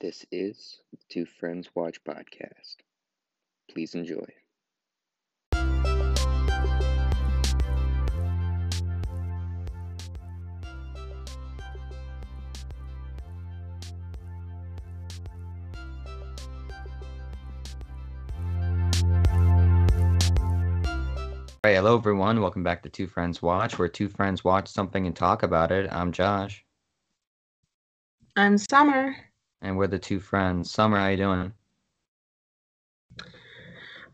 This is the Two Friends Watch podcast. Please enjoy. All right, hello everyone. Welcome back to Two Friends Watch, where two friends watch something and talk about it. I'm Josh, I'm Summer. And we're the two friends. Summer, how you doing?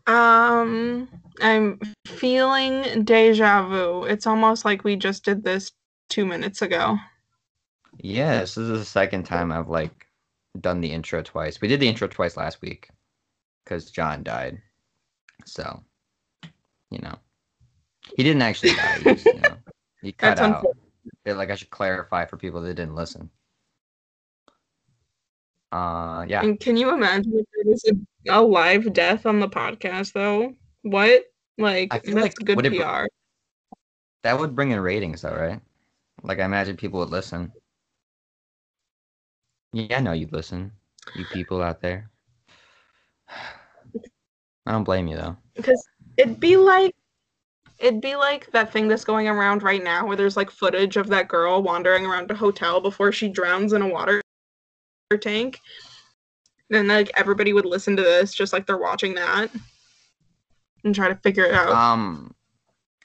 Um, I'm feeling deja vu. It's almost like we just did this two minutes ago. Yeah, this is the second time I've like done the intro twice. We did the intro twice last week because John died. So, you know, he didn't actually die. He, just, you know, he cut That's out. feel like I should clarify for people that didn't listen. Uh, yeah. And can you imagine if there was a, a live death on the podcast though? What? Like that's like- good would it PR. That would bring in ratings, though, right? Like, I imagine people would listen. Yeah, I know you'd listen. You people out there. I don't blame you, though. Because it'd be like it'd be like that thing that's going around right now where there's like footage of that girl wandering around a hotel before she drowns in a water tank. Then like everybody would listen to this just like they're watching that and try to figure it out. Um,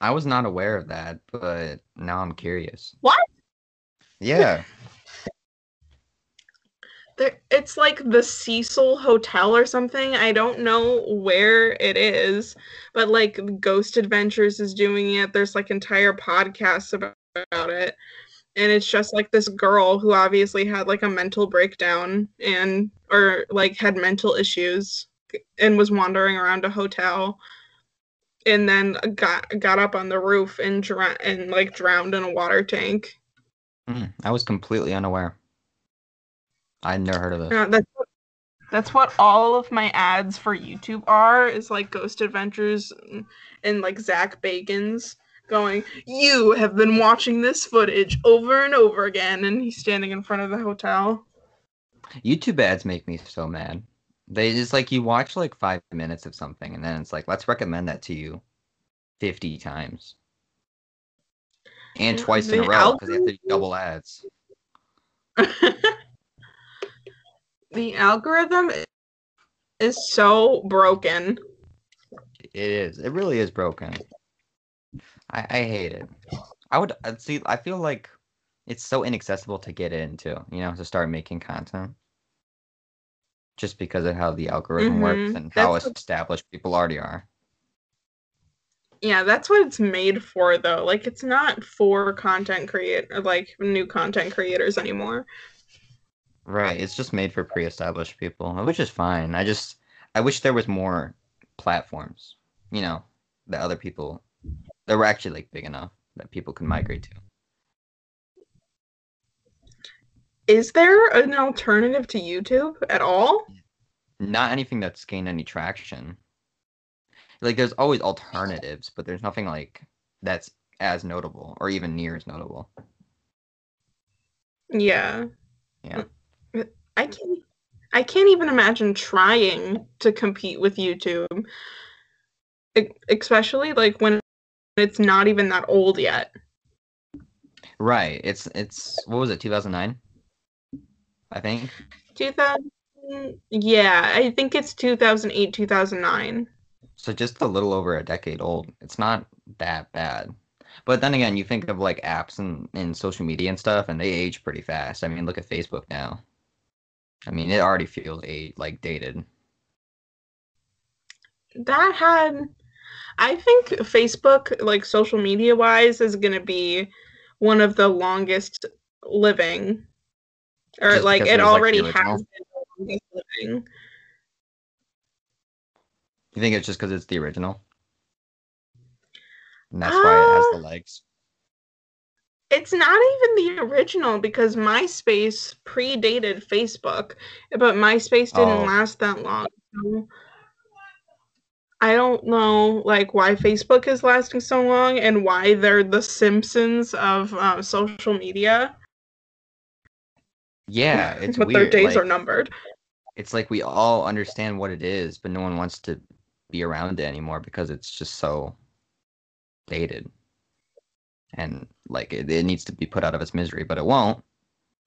I was not aware of that, but now I'm curious. What? Yeah. There, it's like the Cecil Hotel or something. I don't know where it is, but like Ghost Adventures is doing it. There's like entire podcasts about, about it. And it's just like this girl who obviously had like a mental breakdown and or like had mental issues and was wandering around a hotel and then got got up on the roof and dra- and like drowned in a water tank. Mm, I was completely unaware. I'd never heard of this. Yeah, that's what, that's what all of my ads for YouTube are is like Ghost Adventures and, and like Zak Bagans going, You have been watching this footage over and over again and he's standing in front of the hotel. YouTube ads make me so mad. They just like you watch like five minutes of something and then it's like, let's recommend that to you 50 times. And Yeah, twice in a row because they have to do double ads. the algorithm is so broken. It is. It really is broken. I, I hate it. I would uh, see. I feel like it's so inaccessible to get into. You know, to start making content. Just because of how the algorithm works Mhm, and how that's what- established people already are. Yeah, that's what it's made for though. Like it's not for content create like new content creators anymore. Right. It's just made for pre-established people, which is fine. I just I wish there was more platforms. You know, that other people that were actually like big enough that people can migrate to. Is there an alternative to YouTube at all? not anything that's gained any traction. Like there's always alternatives, but there's nothing like that's as notable or even near as notable. Yeah. Yeah. Mm, I can't I can't even imagine trying to compete with YouTube. Especially like when it's not even that old yet. Right. It's it's what was it, 2009? I think. 2000 Yeah, I think it's 2008, 2009. So just a little over a decade old. It's not that bad. But then again, you think of like apps and, and social media and stuff, and they age pretty fast. I mean, look at Facebook now. I mean, it already feels a like dated. That had I think Facebook like social media wise is going to be one of the longest living or Just like it was, like, already has been the longest living. You think it's just because it's the original? And that's why it has Uh, the legs. It's not even the original because MySpace predated Facebook, but MySpace didn't Oh. last that long. So I don't know like why Facebook is lasting so long and why they're the Simpsons of uh, social media. Yeah, it's but weird. their days like, are numbered. It's like we all understand what it is, but no one wants to be around it anymore because it's just so dated. And like it, it needs to be put out of its misery, but it won't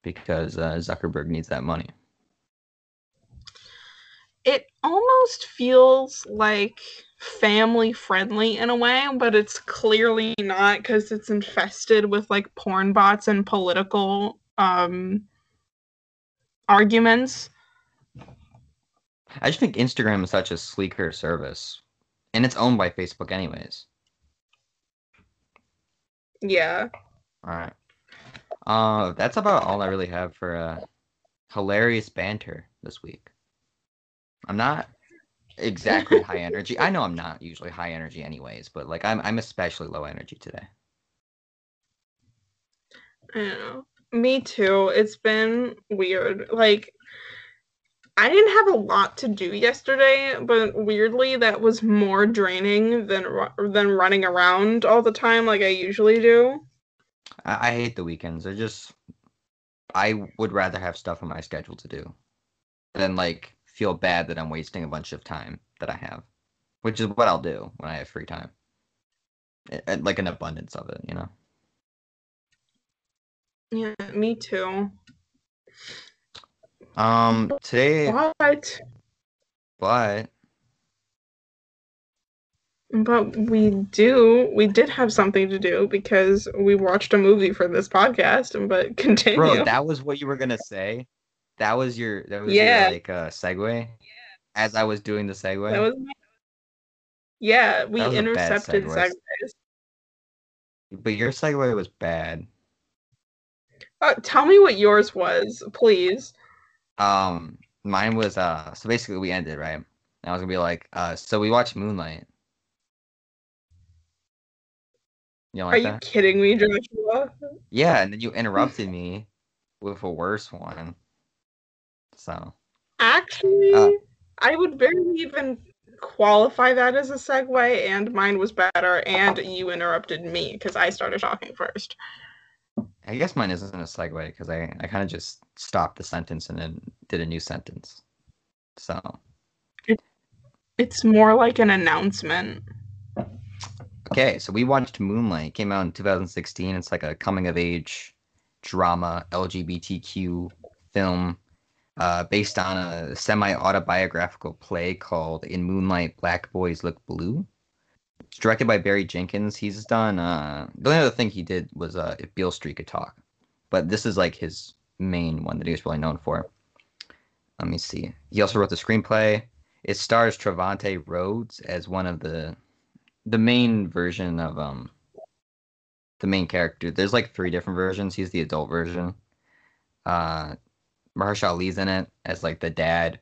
because uh, Zuckerberg needs that money. It almost feels like family friendly in a way, but it's clearly not because it's infested with like porn bots and political um arguments. I just think Instagram is such a sleeker service, and it's owned by Facebook anyways. Yeah. All right. Uh, that's about all I really have for uh, hilarious banter this week. I'm not exactly high energy. I know I'm not usually high energy anyways, but like I'm I'm especially low energy today. I know. Me too. It's been weird. Like I didn't have a lot to do yesterday, but weirdly that was more draining than than running around all the time like I usually do. I, I hate the weekends. They're just I would rather have stuff on my schedule to do than like feel bad that I'm wasting a bunch of time that I have, which is what I'll do when I have free time. Like an abundance of it, you know. Yeah, me too. Um, today, But but but we do we did have something to do because we watched a movie for this podcast. But continue. bro, that was what you were gonna say. That was your that was Yeah. your like uh segue. Yeah. As I was doing the segue, That was my- yeah, we That intercepted segue. segues. but your segue was bad. Uh, tell me what yours was, please. Um, mine was uh. So basically, we ended right. And I was gonna be like, uh. So we watched Moonlight. You don't Are like you that? kidding me, Joshua? Yeah, and then you interrupted me with a worse one. So Actually, Uh. I would barely even qualify that as a segue, and mine was better, and you interrupted me because I started talking first. I guess mine isn't a segue because I I kind of just stopped the sentence and then did a new sentence. So it, It's more like an announcement. Okay, so we watched Moonlight. It came out in 2016. It's like a coming of age drama LGBTQ film uh, based on a semi autobiographical play called In Moonlight Black Boys Look Blue. It's directed by Barry Jenkins. He's done uh, the only other thing he did was uh, If Beale Street Could Talk, but this is like his main one that he was really known for. Let me see. He also wrote the screenplay. It stars Trevante Rhodes as one of the the main version of um the main character. There's like three different versions. He's the adult version. Uh Mahershala Ali's in it as like the dad.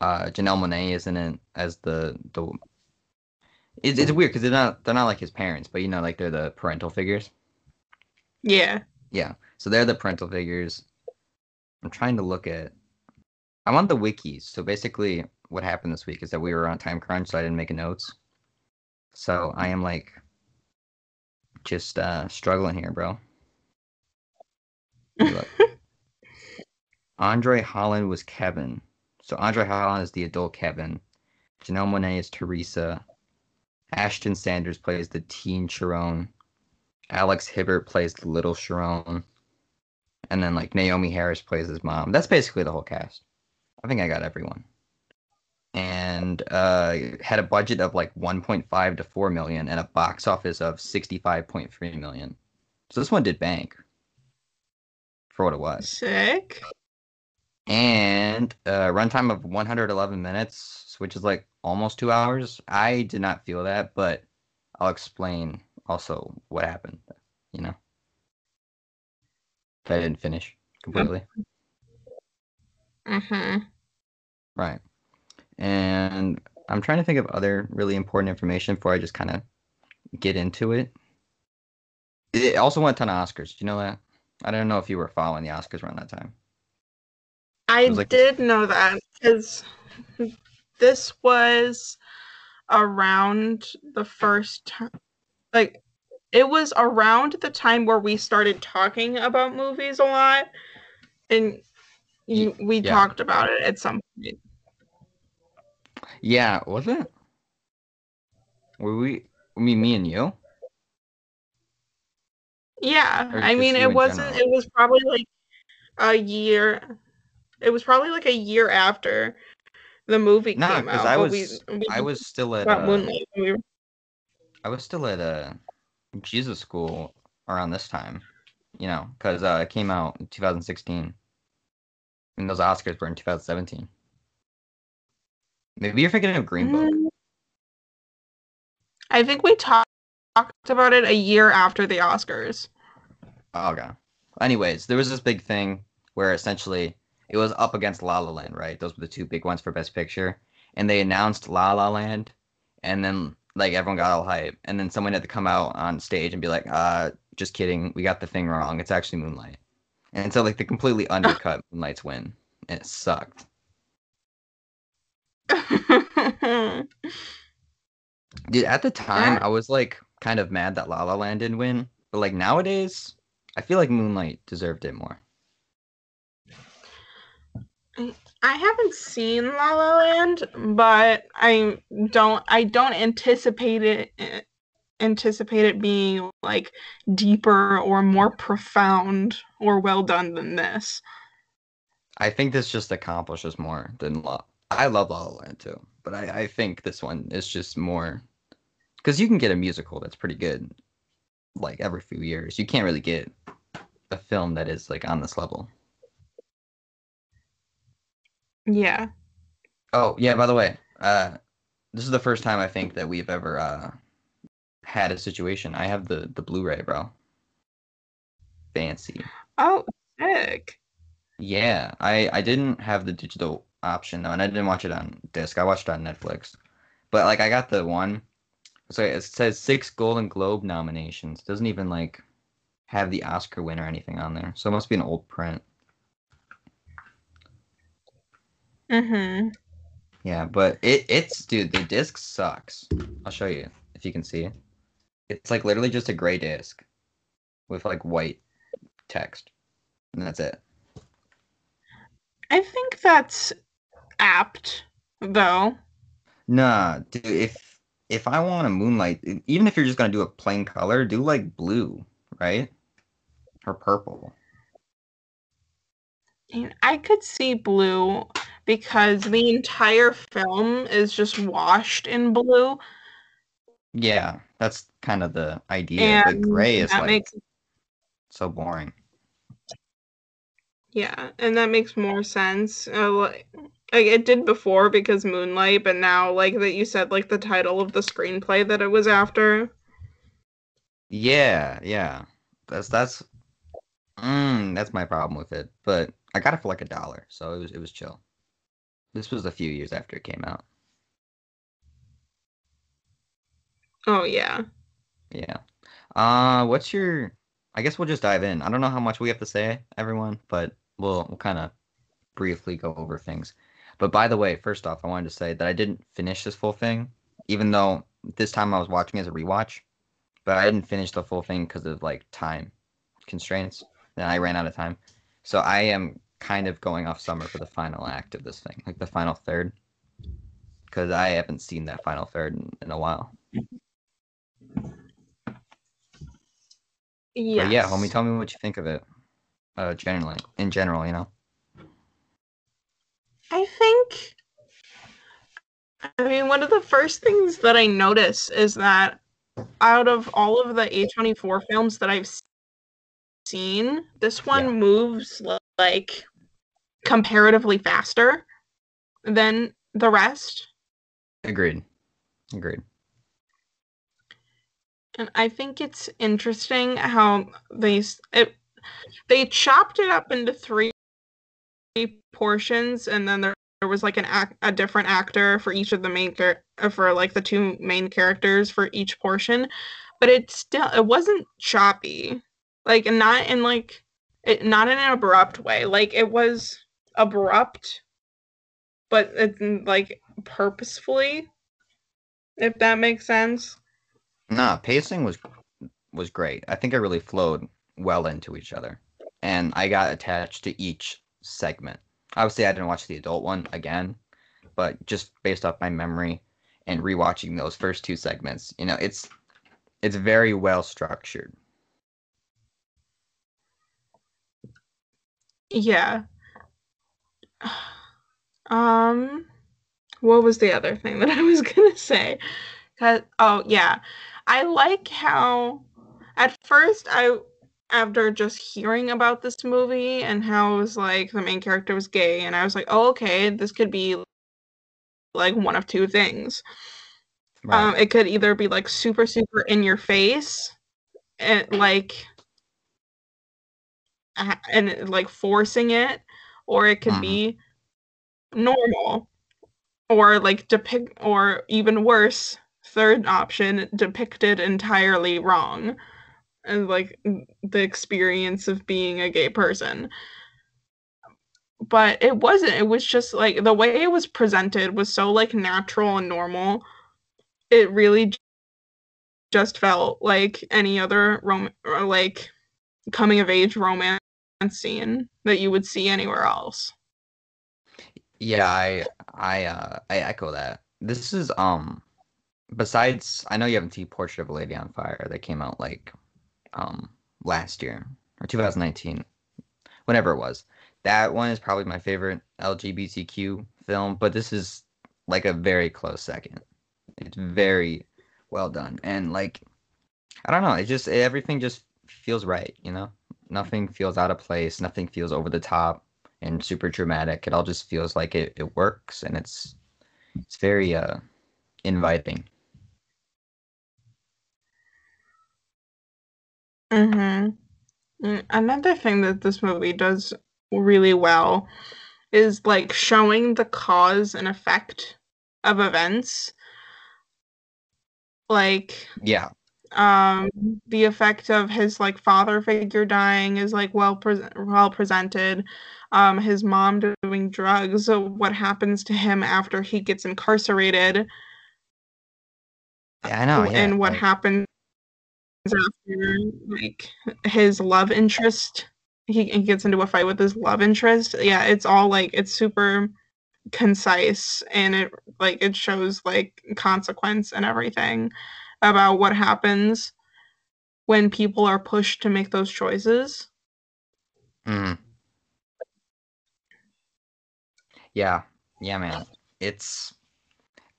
Uh Janelle Monae is in it as the the it's, it's weird because they're not they're not like his parents, but you know like they're the parental figures. Yeah. Yeah. So they're the parental figures. I'm trying to look at I'm on the wikis. So basically what happened this week is that we were on time crunch, so I didn't make notes. So I am like just uh struggling here, bro. Andre Holland was Kevin. So Andre Holland is the adult Kevin. Janelle Monae is Teresa. Ashton Sanders plays the teen Chiron. Alex Hibbert plays the little Chiron. And then like Naomie Harris plays his mom. That's basically the whole cast. I think I got everyone. And uh had a budget of like 1.5 to 4 million and a box office of 65.3 million. So this one did bank for what it was Sick. And uh, runtime of 111 minutes, which is like almost two hours. I did not feel that, but I'll explain also what happened. You know, that I didn't finish completely. Mm-hmm. Right. And I'm trying to think of other really important information before I just kind of get into it. It also won a ton of Oscars. Do you know that? I don't know if you were following the Oscars around that time. I like- did know that because this was around the first time, like it was around the time where we started talking about movies a lot, and You, we yeah. talked about it at some point. Yeah, was it? Were we? I mean, me and you. Yeah, I mean, it wasn't. general? It was probably like a year. It was probably like a year after the movie Nah, came out. I was- we, we I was still at. Uh, Moonlight. We were, I was still at uh, Jesus school around this time, you know, because uh, it came out in 2016, and those Oscars were in 2017. Maybe you're thinking of Green Book. Mm. I think we talked talked about it a year after the Oscars. Oh, okay. Anyways, there was this big thing where essentially it was up against La La Land, right? Those were the two big ones for Best Picture, and they announced La La Land, and then like everyone got all hype, and then someone had to come out on stage and be like, "Uh, just kidding, we got the thing wrong. It's actually Moonlight," and so like they completely undercut Moonlight's win, and it sucked. Dude, at the time, I was like kind of mad that La La Land didn't win, but like nowadays, I feel like Moonlight deserved it more. I haven't seen La La Land, but I don't I don't anticipate it eh, anticipate it being like deeper or more profound or well done than this. I think this just accomplishes more than La. I love La La Land too, but I, I think this one is just more because you can get a musical that's pretty good, like every few years. You can't really get a film that is like on this level. Yeah. Oh yeah, by the way, uh, this is the first time I think that we've ever uh had a situation. I have the the Blu-ray, bro. Fancy. Oh, sick. Yeah, I I didn't have the digital option though, and I didn't watch it on disc. I watched it on Netflix. But like I got the one. So it says six Golden Globe nominations. Doesn't even like have the Oscar win or anything on there. So it must be an old print. Mm-hmm. Yeah, but it it's dude, the disc sucks. I'll show you if you can see it. It's like literally just a gray disc with like white text. And that's it. I think that's apt though. Nah, dude, if if I want a moonlight, even if you're just gonna do a plain color, do like blue, right? Or purple. And I could see blue because the entire film is just washed in blue. Yeah, that's kind of the idea. And gray is like makes so boring. yeah, and that makes more sense. Uh, like, like it did before because Moonlight, but now like that you said like the title of the screenplay that it was after. Yeah, yeah. That's that's mm, that's my problem with it. But I got it for like a dollar, so it was it was chill. This was a few years after it came out. Oh yeah. Yeah. Uh, what's your? I guess we'll just dive in. I don't know how much we have to say, everyone, but we'll we'll kind of briefly go over things. But by the way, first off, I wanted to say that I didn't finish this full thing, even though this time I was watching as a rewatch. But I didn't finish the full thing because of like time constraints, and I ran out of time. So I am kind of going off summer for the final act of this thing, like the final third, because I haven't seen that final third in, in a while. Yeah. Yeah, homie, tell me what you think of it. Uh, generally, in general, you know. I think. I mean, one of the first things that I notice is that out of all of the A24 films that I've seen, this one Yeah. moves like comparatively faster than the rest. Agreed. Agreed. And I think it's interesting how they it, they chopped it up into three portions, and then there, there was like an act, a different actor for each of the main char- uh, for like the two main characters for each portion. But it still it wasn't choppy, like not in like it not in an abrupt way. Like it was abrupt, but it's mm, like purposefully, if that makes sense. Nah, pacing was was great. I think it really flowed well into each other, and I got attached to each segment Obviously, I didn't watch the adult one again, but just based off my memory and rewatching those first two segments, you know, it's it's very well structured. Yeah. Um, what was the other thing that I was gonna say? Cause oh yeah, I like how at first I after just hearing about this movie and how it was like the main character was gay and I was like, oh okay, this could be like one of two things. Right. Um, it could either be like super super in your face, and like and like forcing it, or it could Mhm. be normal, or like depict, or even worse, third option depicted entirely wrong, and like the experience of being a gay person. But it wasn't. It was just like the way it was presented was so like natural and normal. It really just felt like any other rom or like coming of age romance scene that you would see anywhere else. Yeah, I I uh I echo that. This is um besides I know you haven't seen Portrait of a Lady on Fire that came out like um last year or 2019 whenever it was. That one is probably my favorite LGBTQ film, but this is like a very close second. It's very well done and like I don't know, it just everything just feels right, you know? Nothing feels out of place, nothing feels over the top and super dramatic. It all just feels like it, it works and it's it's very uh inviting. Mm-hmm. Mm, Another thing that this movie does really well is like showing the cause and effect of events. Like Yeah. Um the effect of his like father figure dying is like well pre- well presented um his mom doing drugs so what happens to him after he gets incarcerated Yeah, I know. Yeah. and what like- happens after like his love interest he, he gets into a fight with his love interest yeah it's all like it's super concise and it like it shows like consequence and everything about what happens when people are pushed to make those choices Mhm. Yeah, yeah, man. It's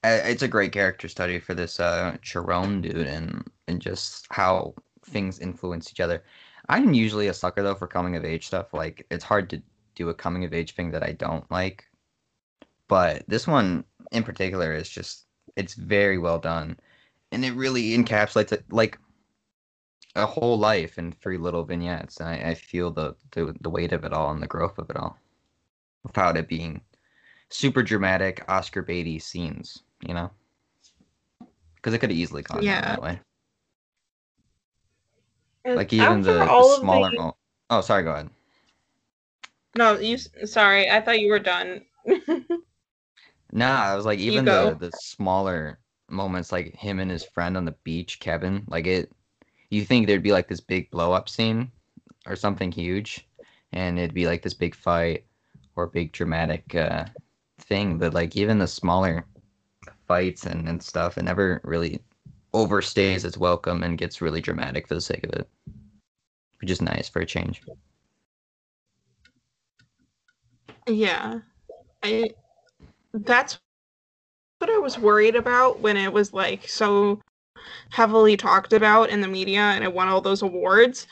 it's a great character study for this uh Chiron dude and and just how things influence each other. I'm usually a sucker though for coming of age stuff. Like it's hard to do a coming of age thing that I don't like. But this one in particular is just it's very well done. And it really encapsulates it like a whole life in three little vignettes. And I, I feel the, the the weight of it all and the growth of it all. Without it being super dramatic Oscar baity scenes, you know? Because it could have easily gone Yeah. that way. And Like even the, the smaller. the- mo- oh, sorry. Go ahead. no you sorry i thought you were done Nah, I was like even the the smaller moments, like him and his friend on the beach, Kevin. Like it, you think there'd be like this big blow up scene or something huge, and it'd be like this big fight or big dramatic uh, thing. But like even the smaller fights and and stuff, it never really overstays its welcome and gets really dramatic for the sake of it, which is nice for a change. Yeah. I that's what I was worried about when it was like so heavily talked about in the media and it won all those awards.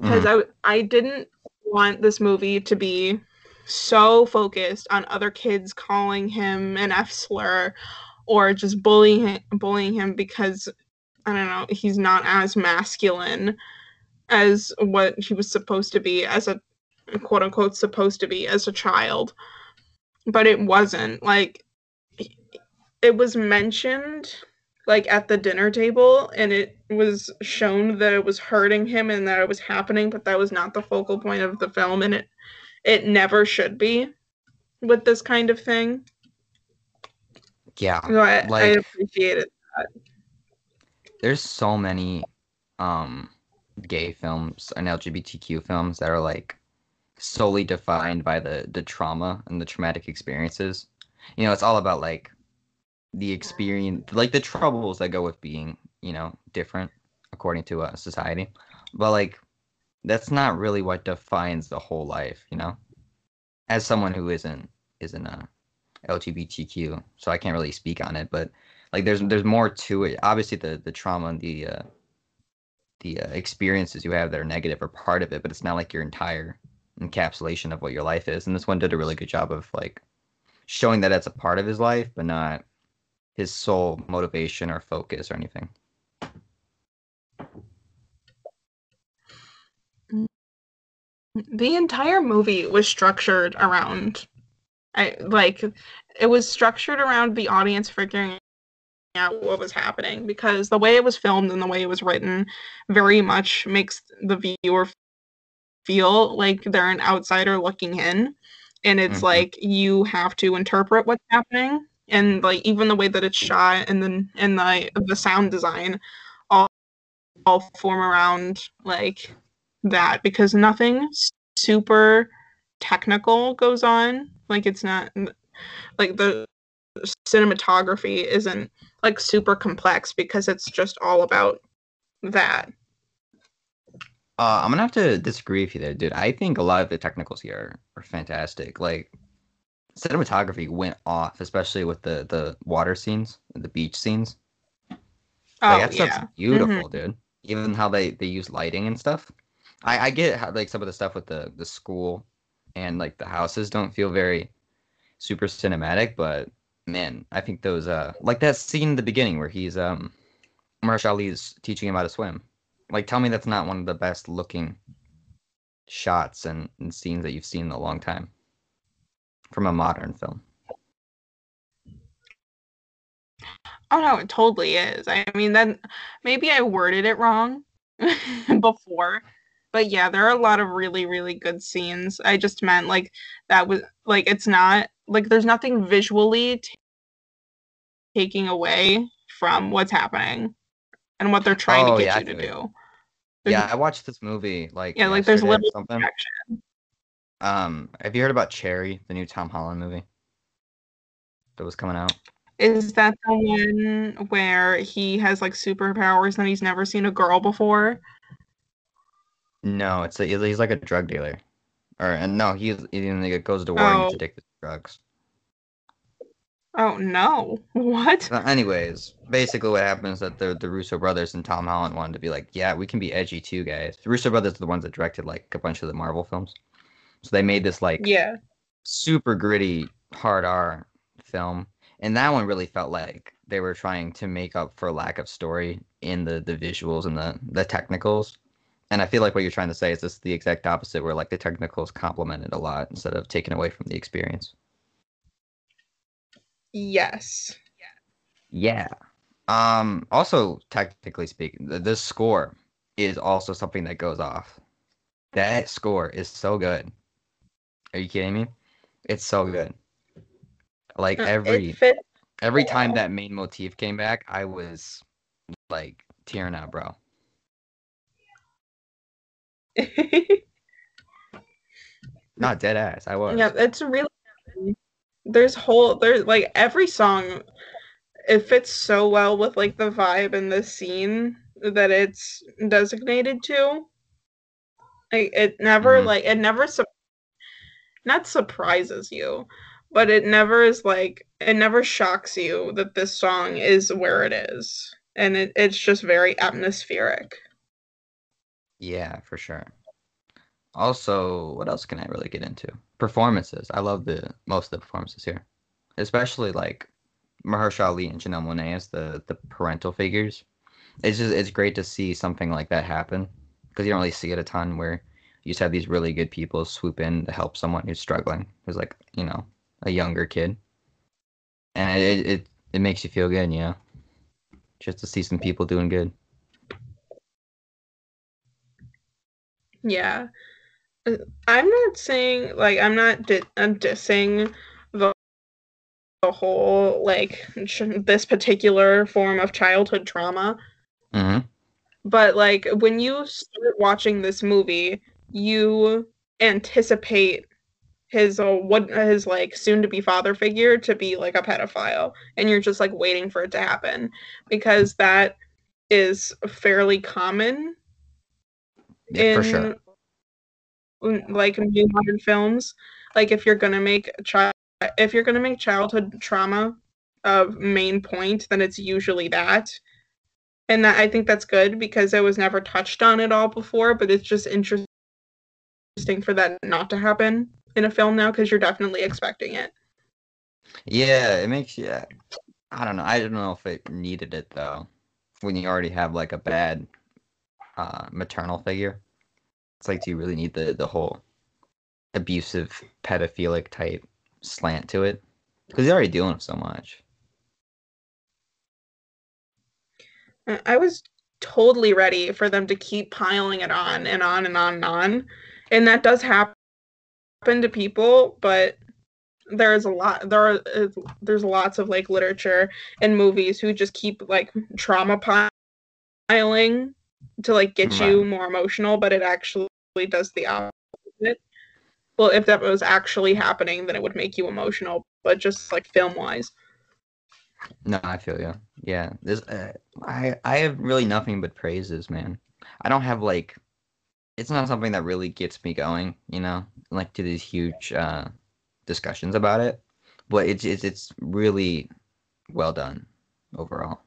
Mm. Because I I didn't want this movie to be so focused on other kids calling him an F slur or just bullying him, bullying him because I don't know, he's not as masculine as what he was supposed to be as a quote unquote supposed to be as a child. But it wasn't. Like it was mentioned like at the dinner table and it was shown that it was hurting him and that it was happening but that was not the focal point of the film and it it never should be with this kind of thing Yeah, so I, I like- appreciate it there's so many um gay films and LGBTQ films that are like solely defined by the the trauma and the traumatic experiences. You know, it's all about like the experience, like the troubles that go with being, you know, different according to a society. But like, that's not really what defines the whole life. You know, as someone who isn't isn't a LGBTQ, so I can't really speak on it. But like, there's there's more to it. Obviously, the the trauma and the uh, the uh, experiences you have that are negative are part of it, but it's not like your entire encapsulation of what your life is. And this one did a really good job of like showing that it's a part of his life, but not his sole motivation or focus or anything. The entire movie was structured around I like it was structured around the audience figuring out what was happening because the way it was filmed and the way it was written very much makes the viewer feel like they're an outsider looking in and it's mm-hmm. like you have to interpret what's happening and like even the way that it's shot and then and the the sound design all all form around like that because nothing super technical goes on like it's not like the cinematography isn't like super complex because it's just all about that uh, I'm gonna have to disagree with you there, dude. I think a lot of the technicals here are, are fantastic. Like cinematography went off, especially with the the water scenes, the beach scenes. Oh, like, that yeah. stuff's beautiful, mm-hmm. dude. Even how they they use lighting and stuff. I I get how like some of the stuff with the the school and like the houses don't feel very super cinematic, but man, I think those uh like that scene in the beginning where he's um Mahershala Ali's teaching him how to swim. Like tell me that's not one of the best looking shots and, and scenes that you've seen in a long time from a modern film. Oh no, it totally is. I mean, then maybe I worded it wrong before, but yeah, there are a lot of really, really good scenes. I just meant like that was like it's not like there's nothing visually t- taking away from what's happening and what they're trying oh, to get yeah, you to do. There's, yeah, I watched this movie like yeah, like there's little something. Action. Um, have you heard about Cherry, the new Tom Holland movie that was coming out? Is that the one where he has like superpowers and he's never seen a girl before? No, it's a, he's like a drug dealer, or and no, he's he goes to war oh. and gets addicted to drugs. Oh no! What? Uh, anyways, basically what happens is that the the Russo brothers and Tom Holland wanted to be like, yeah, we can be edgy too, guys. The Russo brothers are the ones that directed like a bunch of the Marvel films. So they made this like yeah super gritty hard R film, and that one really felt like they were trying to make up for lack of story in the the visuals and the the technicals. And I feel like what you're trying to say is this the exact opposite, where like the technicals complemented a lot instead of taking away from the experience. Yes. Yeah. Um. Also, technically speaking, the, the score is also something that goes off. That score is so good. Are you kidding me? It's so good. Like every every time that main motif came back, I was like tearing out, bro. Not dead ass. I was. Yeah, it's really. There's whole there's like every song. It fits so well with like the vibe and the scene that it's designated to. Like it never mm-hmm. like it never not surprises you, but it never is like it never shocks you that this song is where it is. And it, it's just very atmospheric. Yeah, for sure. Also, what else can I really get into? Performances. I love the most of the performances here. Especially like Mahershala Ali and Janelle Monáe as the the parental figures. It's just it's great to see something like that happen because you don't really see it a ton where you just have these really good people swoop in to help someone who's struggling, who's like, you know, a younger kid. And it, it, it makes you feel good, you know, just to see some people doing good. Yeah. I'm not saying, like, I'm not di- I'm dissing the, the whole, like, this particular form of childhood trauma. Mm-hmm. But, like, when you start watching this movie, you anticipate his uh, what his like soon to be father figure to be like a pedophile and you're just like waiting for it to happen because that is fairly common Yeah, in for sure. like new modern films like if you're gonna make a child if you're gonna make childhood trauma a main point then it's usually that and that i think that's good because it was never touched on at all before but it's just interesting for that not to happen in a film now because you're definitely expecting it Yeah, it makes you. I don't know. I don't know if it needed it though. When you already have like a bad uh, maternal figure, it's like, do you really need the the whole abusive, pedophilic type slant to it? Because you're already dealing with so much. I was totally ready for them to keep piling it on and on and on and on. And that does happen to people, but there's a lot there are there's lots of like literature and movies who just keep like trauma piling to like get you more emotional, but it actually does the opposite. Well, if that was actually happening, then it would make you emotional, but just like film wise. No, I feel you. Yeah, this uh, I I have really nothing but praises, man. I don't have like, it's not something that really gets me going, you know, like to these huge uh, discussions about it. But it's it's it's really well done overall.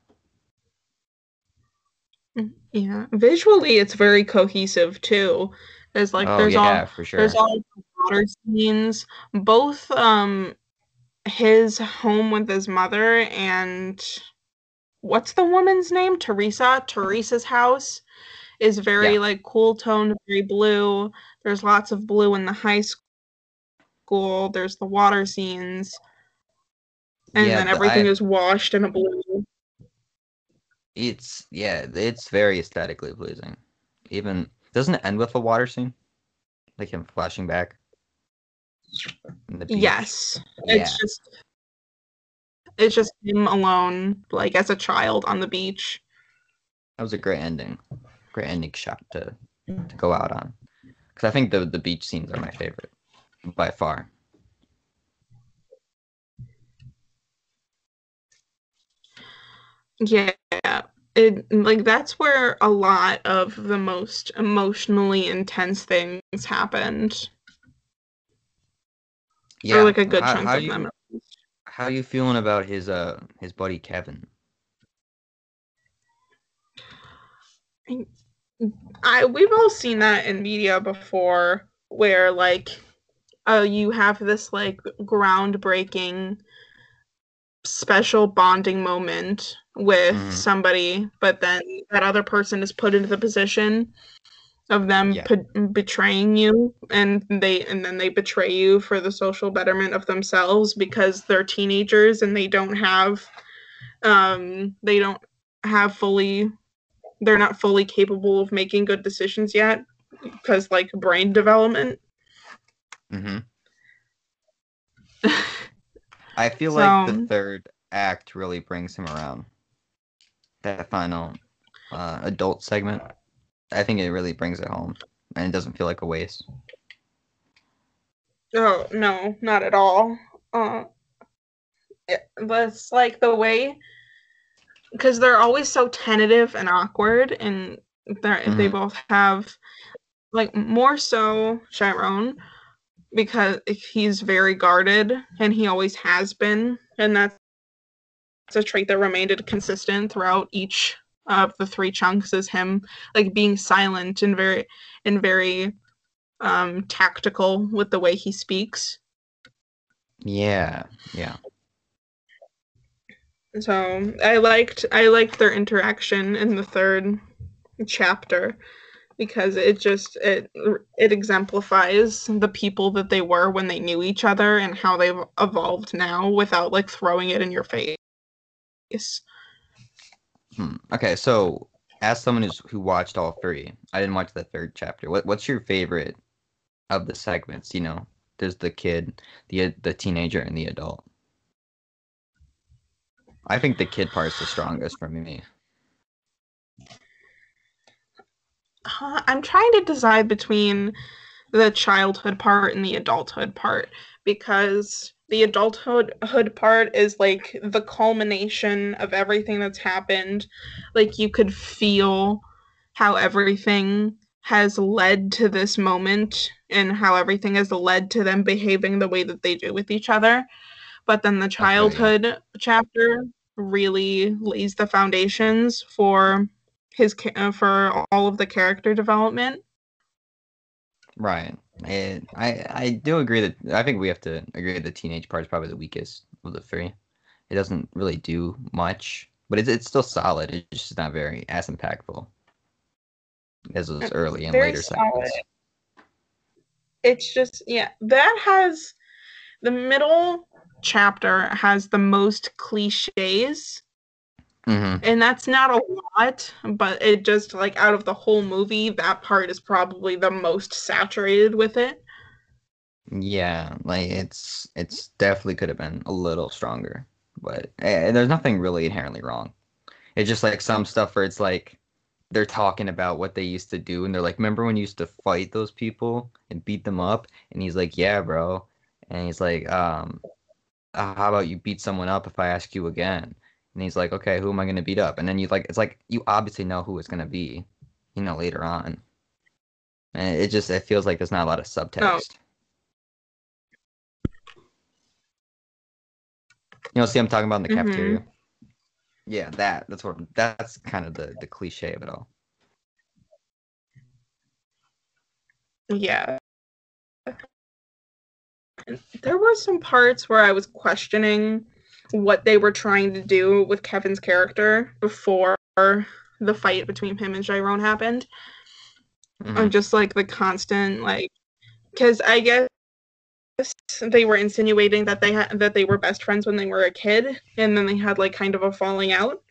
Yeah, visually it's very cohesive too. There's like Oh there's yeah, all for sure. there's all the water scenes, both um his home with his mother and what's the woman's name? Teresa. Teresa's house is very Yeah. like cool toned, very blue. There's lots of blue in the high school. There's the water scenes. And Yeah, then everything I- is washed in a blue. It's yeah, it's very aesthetically pleasing. Even doesn't it end with a water scene, like him flashing back? in the beach? Yes. Yeah. It's just it's just him alone, like as a child on the beach. That was a great ending. Great ending shot to to go out on. Because I think the the beach scenes are my favorite by far. Yeah. It like that's where a lot of the most emotionally intense things happened. Yeah, Or like a good how, chunk how of you, them. How you feeling about his uh his buddy Kevin? I we've all seen that in media before where like uh you have this like groundbreaking special bonding moment with Mhm. somebody but then that other person is put into the position of them Yeah. p- betraying you and they and then they betray you for the social betterment of themselves because they're teenagers and they don't have um they don't have fully they're not fully capable of making good decisions yet because like brain development Mm-hmm. I feel like the third act really brings him around. That final uh, adult segment, I think it really brings it home, and it doesn't feel like a waste. oh no not at all uh it, but it's like the way because they're always so tentative and awkward and they're they both have like more so Chiron because he's very guarded and he always has been and that's a trait that remained consistent throughout each of the three chunks is him like being silent and very and very um tactical with the way he speaks. Yeah, yeah, so i liked i liked their interaction in the third chapter because it just it it exemplifies the people that they were when they knew each other and how they've evolved now without like throwing it in your face Hmm. Okay, so as someone who's who watched all three, I didn't watch the third chapter. What what's your favorite of the segments? You know, there's the kid, the the teenager, and the adult. I think the kid part is the strongest for me. Uh, I'm trying to decide between the childhood part and the adulthood part because the adulthood hood part is like the culmination of everything that's happened. Like you could feel how everything has led to this moment and how everything has led to them behaving the way that they do with each other. But then the childhood chapter really lays the foundations for his uh, for all of the character development. Right. And I I do agree that I think we have to agree that the teenage part is probably the weakest of the three. It doesn't really do much, but it's it's still solid. It's just not very as impactful as those early and later solid. It's just yeah, that has the middle chapter has the most cliches Mm-hmm. And that's not a lot, but it just like out of the whole movie, that part is probably the most saturated with it. Yeah, like it's it's definitely could have been a little stronger, but eh, there's nothing really inherently wrong. It's just like some stuff where it's like they're talking about what they used to do, and they're like, "Remember when you used to fight those people and beat them up?" And he's like, "Yeah, bro," and he's like, "Um, uh, how about you beat someone up if I ask you again?" and he's like, okay, who am I going to beat up? And then you like, it's like you obviously know who it's going to be, you know, later on. And it just it feels like there's not a lot of subtext. Oh. You know, see, I'm talking about in the mm-hmm. cafeteria. Yeah, that that's what that's kind of the the cliche of it all. Yeah. There were some parts where I was questioning what they were trying to do with Kevin's character before the fight between him and Chiron happened. Mm-hmm. And just like the constant like because I guess they were insinuating that they had that they were best friends when they were a kid and then they had like kind of a falling out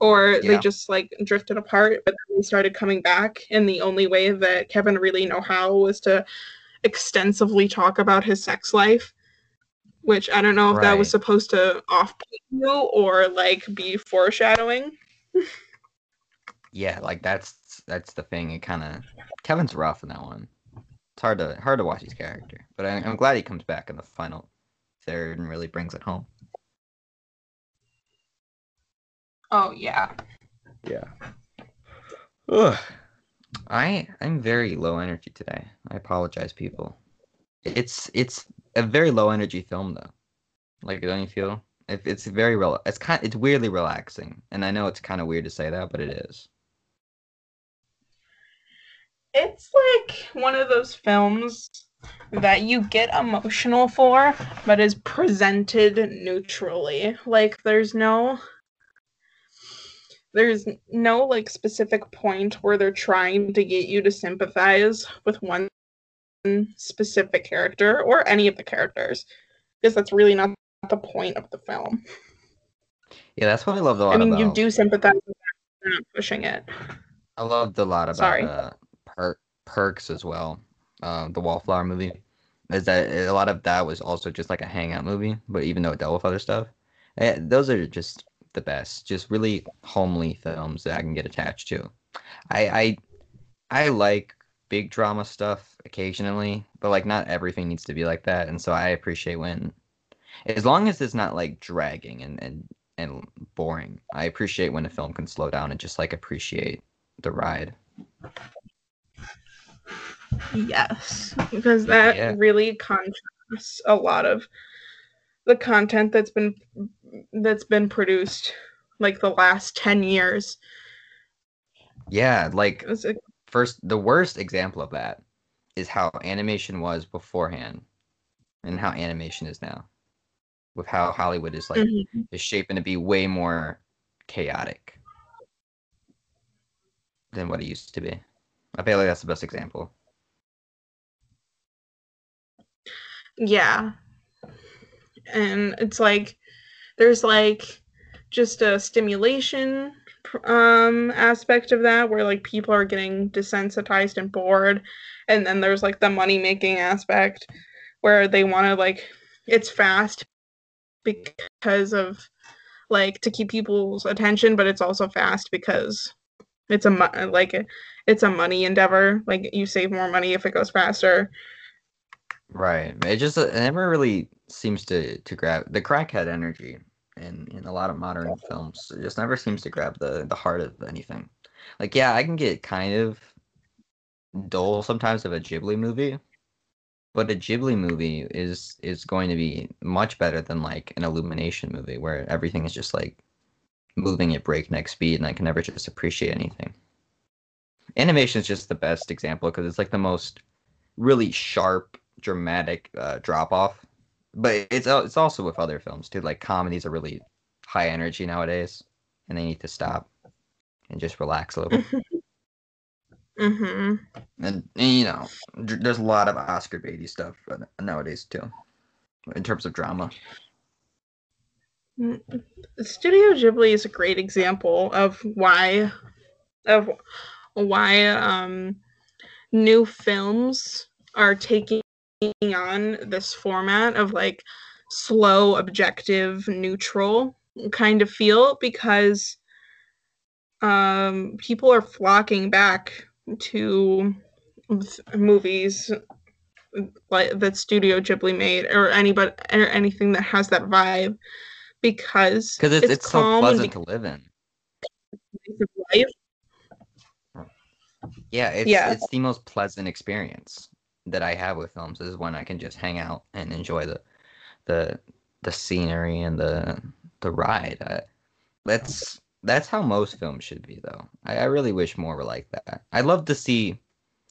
or yeah. they just like drifted apart but then they started coming back and the only way that Kevin really know how was to extensively talk about his sex life which I don't know if right. that was supposed to off you or like be foreshadowing. yeah, like that's that's the thing. It kind of Kevin's rough in that one. It's hard to hard to watch his character, but I, I'm glad he comes back in the final third and really brings it home. Oh yeah. Yeah. Ugh. I I'm very low energy today. I apologize, people. It's it's a very low energy film though. Like don't you feel? It, it's very real. It's kind. It's weirdly relaxing, and I know it's kind of weird to say that, but it is. It's like one of those films that you get emotional for, but is presented neutrally. Like there's no there's no like specific point where they're trying to get you to sympathize with one specific character or any of the characters because that's really not the point of the film. Yeah, that's what I love a lot. I mean, about... you do sympathize with not pushing it. I loved a lot about Sorry. Uh, per- Perks as well. Uh, the Wallflower movie is that a lot of that was also just like a hangout movie, but even though it dealt with other stuff, eh, those are just the best. Just really homely films that I can get attached to. I I, I like big drama stuff occasionally, but like not everything needs to be like that. And so I appreciate when, as long as it's not like dragging and and and boring, I appreciate when a film can slow down and just like appreciate the ride. Yes, because that yeah. really contrasts a lot of the content that's been that's been produced like the last 10 years. Yeah, like first the worst example of that is how animation was beforehand and how animation is now with how hollywood is like mm-hmm. is shaping to be way more chaotic than what it used to be i feel like that's the best example yeah and it's like there's like just a stimulation um aspect of that where like people are getting desensitized and bored and then there's like the money making aspect where they want to like it's fast because of like to keep people's attention but it's also fast because it's a like it's a money endeavor. Like you save more money if it goes faster. Right. It just it never really seems to to grab the crackhead energy in in a lot of modern films. It just never seems to grab the the heart of anything. Like yeah, I can get kind of dull sometimes of a Ghibli movie, but a Ghibli movie is is going to be much better than like an Illumination movie where everything is just like moving at breakneck speed and I can never just appreciate anything. Animation is just the best example because it's like the most really sharp, dramatic uh, drop off. But it's it's also with other films too. Like comedies are really high energy nowadays, and they need to stop and just relax a little bit. Mm-hmm. And, and, you know, there's a lot of Oscar baity stuff nowadays too, in terms of drama. Mm, Studio Ghibli is a great example of why of why um, new films are taking on this format of like slow, objective, neutral kind of feel because um, people are flocking back to movies like that Studio Ghibli made or anybody or anything that has that vibe because because it's, it's, it's so pleasant to live in. Life. Yeah, it's yeah. it's the most pleasant experience that I have with films is when I can just hang out and enjoy the the the scenery and the the ride. I, that's that's how most films should be, though. I, I really wish more were like that. I'd love to see.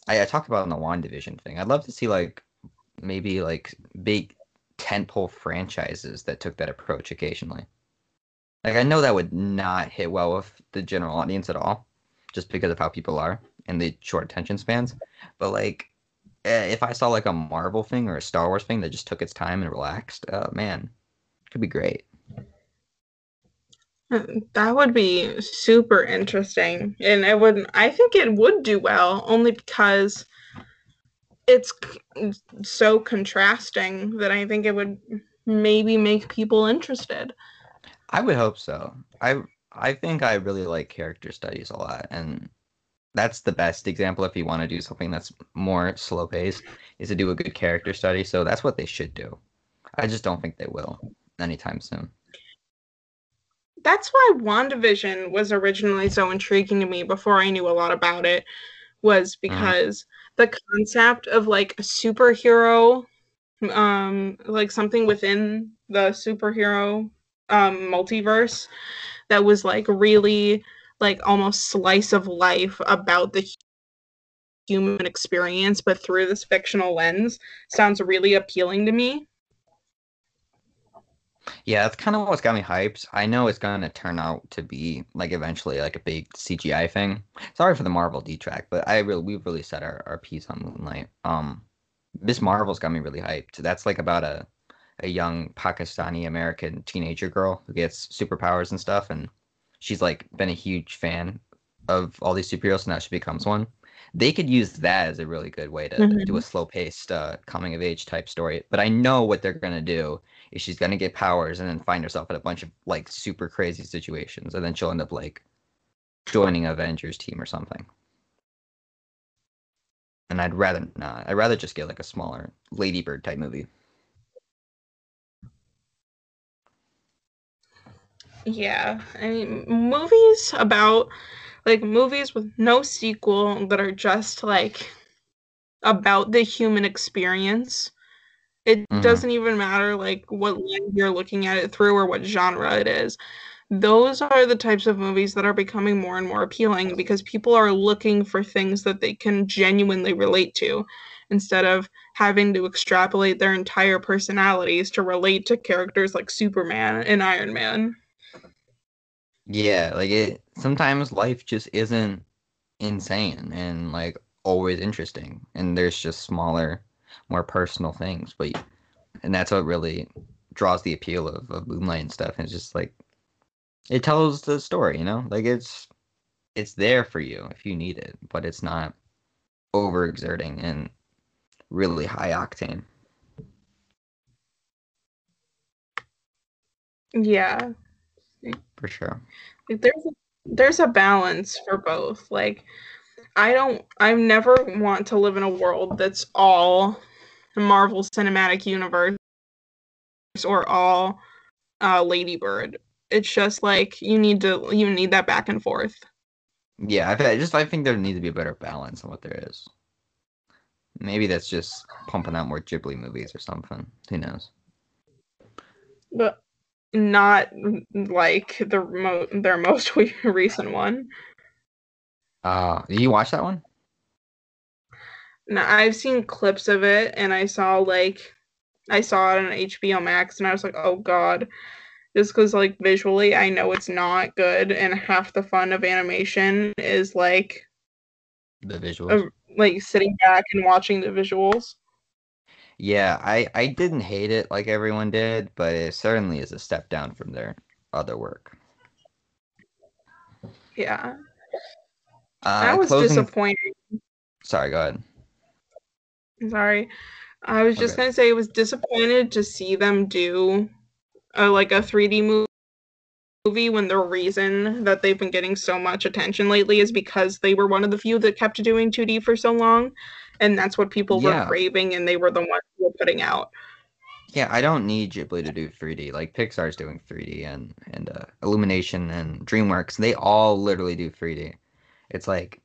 I, I talked about in the WandaVision thing. I'd love to see like maybe like big tentpole franchises that took that approach occasionally. Like I know that would not hit well with the general audience at all, just because of how people are and the short attention spans. But like, if I saw like a Marvel thing or a Star Wars thing that just took its time and relaxed, uh, man, it could be great. That would be super interesting. And it would I think it would do well only because it's so contrasting that I think it would maybe make people interested. I would hope so. I I think I really like character studies a lot and that's the best example if you want to do something that's more slow paced is to do a good character study. So that's what they should do. I just don't think they will anytime soon that's why WandaVision was originally so intriguing to me before I knew a lot about it was mm-hmm. because mm. the concept of like a superhero um like something within the superhero um multiverse that was like really like almost slice of life about the human experience but through this fictional lens sounds really appealing to me yeah, that's kind of what's got me hyped. I know it's gonna turn out to be like eventually like a big CGI thing. Sorry for the Marvel detract, but I really we've really set our, our piece on Moonlight. Um Miss Marvel's got me really hyped. That's like about a a young Pakistani American teenager girl who gets superpowers and stuff and she's like been a huge fan of all these superheroes and now she becomes one. They could use that as a really good way to mm-hmm. do a slow paced uh, coming of age type story. But I know what they're gonna do is she's gonna get powers and then find herself in a bunch of like super crazy situations, and then she'll end up like joining Avengers team or something. And I'd rather not. I'd rather just get like a smaller Lady Bird type movie. Yeah, I mean, movies about like movies with no sequel that are just like about the human experience it mm-hmm. doesn't even matter like what lens you're looking at it through or what genre it is. Those are the types of movies that are becoming more and more appealing because people are looking for things that they can genuinely relate to instead of having to extrapolate their entire personalities to relate to characters like Superman and Iron Man. Yeah, like it sometimes life just isn't insane and like always interesting and there's just smaller more personal things. But and that's what really draws the appeal of, of Moonlight and stuff. And it's just like it tells the story, you know? Like it's it's there for you if you need it, but it's not overexerting and really high octane. Yeah. For sure. There's a, there's a balance for both. Like I don't I never want to live in a world that's all Marvel Cinematic Universe or all uh Lady Bird. It's just like you need to you need that back and forth. Yeah, I just I think there needs to be a better balance on what there is. Maybe that's just pumping out more Ghibli movies or something. Who knows? But not like the mo- their most recent one. Uh, did you watch that one? No, I've seen clips of it, and I saw like I saw it on HBO Max, and I was like, oh god, just because like visually, I know it's not good, and half the fun of animation is like the visuals, uh, like sitting back and watching the visuals. Yeah, I I didn't hate it like everyone did, but it certainly is a step down from their other work. Yeah. Uh, I was closing... disappointed. Sorry, go ahead. Sorry. I was just Okay. gonna say it was disappointed to see them do a, like a 3D movie movie when the reason that they've been getting so much attention lately is because they were one of the few that kept doing 2D for so long, and that's what people Yeah. were craving, and they were the ones who were putting out. Yeah, I don't need Ghibli to do 3D. Like Pixar's doing 3D and and uh, Illumination and DreamWorks, they all literally do 3D. It's like,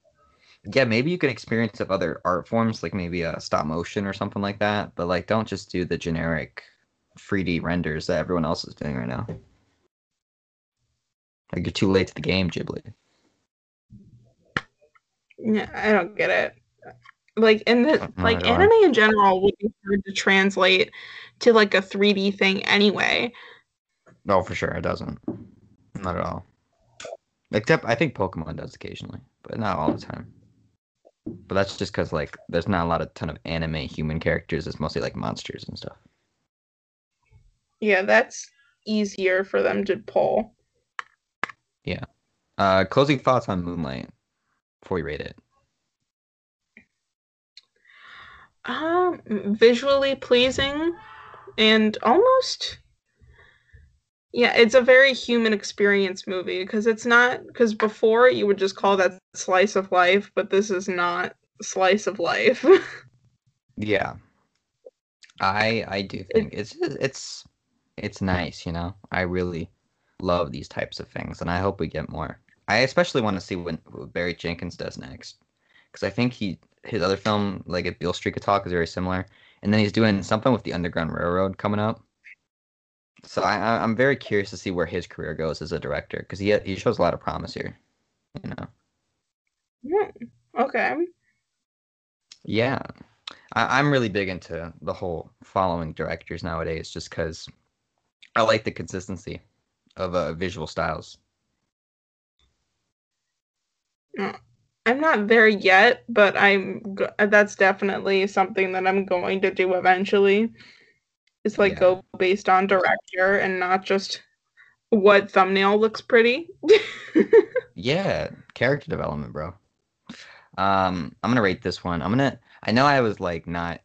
yeah, maybe you can experience of other art forms, like maybe a stop motion or something like that. But like, don't just do the generic 3D renders that everyone else is doing right now. Like you're too late to the game, Ghibli. Yeah, I don't get it. Like in the like anime in general would be hard to translate to like a 3D thing anyway. No, for sure, it doesn't. Not at all. Except I think Pokemon does occasionally, but not all the time. But that's just because like there's not a lot of ton of anime human characters. It's mostly like monsters and stuff. Yeah, that's easier for them to pull. Yeah. Uh, closing thoughts on Moonlight before we rate it. Um, visually pleasing and almost yeah, it's a very human experience movie because it's not because before you would just call that slice of life, but this is not slice of life. Yeah, I I do think it's it's it's nice. You know, I really love these types of things, and I hope we get more. I especially want to see when what Barry Jenkins does next, because I think he his other film like if Beale Street Could Talk is very similar, and then he's doing something with the Underground Railroad coming up. So I I'm very curious to see where his career goes as a director, because he he shows a lot of promise here. You know. Hmm, okay. Yeah, I, I'm really big into the whole following directors nowadays, just because I like the consistency of uh, visual styles. I'm not there yet, but I'm go- that's definitely something that I'm going to do eventually. Is like Yeah. go based on director and not just what thumbnail looks pretty. Yeah, character development, bro. Um, I'm gonna rate this one. I'm gonna. I know I was like not.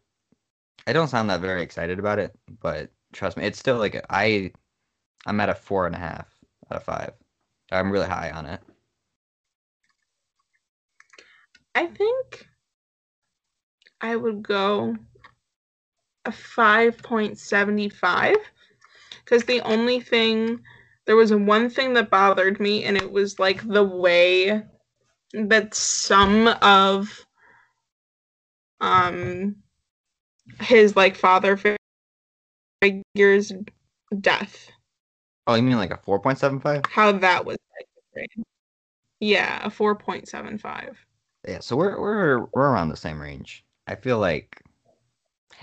I don't sound that very excited about it, but trust me, it's still like I. I'm at a four and a half out of five. I'm really high on it. I think I would go a 5.75 because the only thing there was one thing that bothered me and it was like the way that some of um his like father figures death. Oh, you mean like a four point seven five? how that was yeah a 4.75 Yeah, so we're we're we're around the same range. I feel like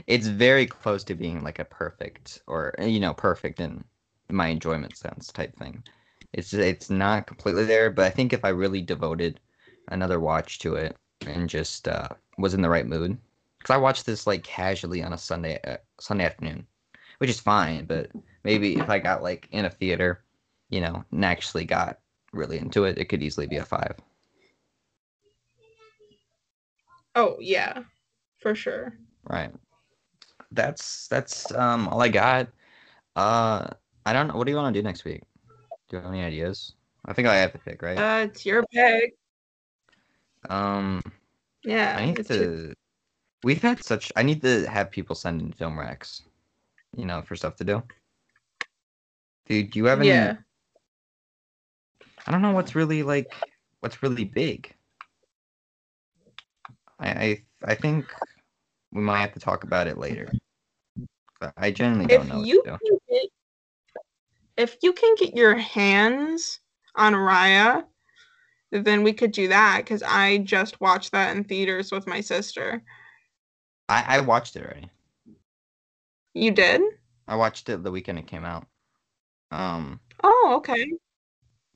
it's very close to being like a perfect or you know perfect in my enjoyment sense type thing. It's it's not completely there, but I think if I really devoted another watch to it and just uh, was in the right mood, because I watched this like casually on a Sunday uh, Sunday afternoon, which is fine. But maybe if I got like in a theater, you know, and actually got really into it, it could easily be a five. Oh yeah for sure Right. That's that's um all I got. Uh I don't know what do you want to do next week? Do you have any ideas I think I have to pick, right? Uh, it's your pick. Um, Yeah. I need to. We've had such. I need to have people send in film racks, you know, for stuff to do. Dude, do you have any? Yeah. I don't know what's really like. What's really big. I I, I think we might have to talk about it later. But I generally don't If know. you what to can do. get, if you can get your hands on Raya, then we could do that because I just watched that in theaters with my sister. I I watched it already. You did? I watched it the weekend it came out. Um. Oh, okay.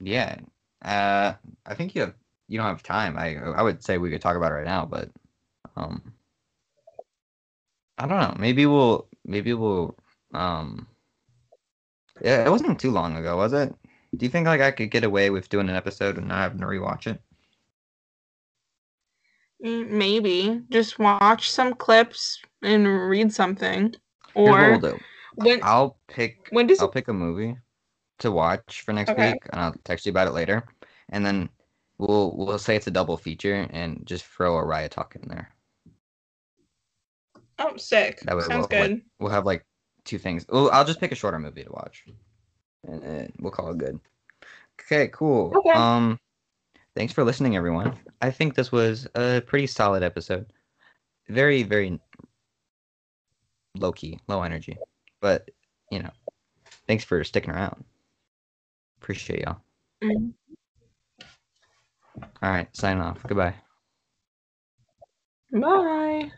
Yeah. Uh. I think you have. You don't have time. I I would say we could talk about it right now, but um. I don't know. Maybe we'll. Maybe we'll. Um. Yeah, it wasn't too long ago, was it? Do you think like I could get away with doing an episode and not having to rewatch it? Mm, Maybe just watch some clips and read something. Or we'll do. when I'll pick. when does I'll pick a movie to watch for next Okay. week, and I'll text you about it later. And then we'll we'll say it's a double feature and just throw a Raya talk in there. oh sick. That way Sounds we'll, like, good. we'll have like two things. Well, I'll just pick a shorter movie to watch, and, and we'll call it good. Okay, cool. Okay. Um, thanks for listening, everyone. I think this was a pretty solid episode. Very, very low key, low energy, but you know, thanks for sticking around. Appreciate y'all. Mhm. All right, sign off. Goodbye. Bye.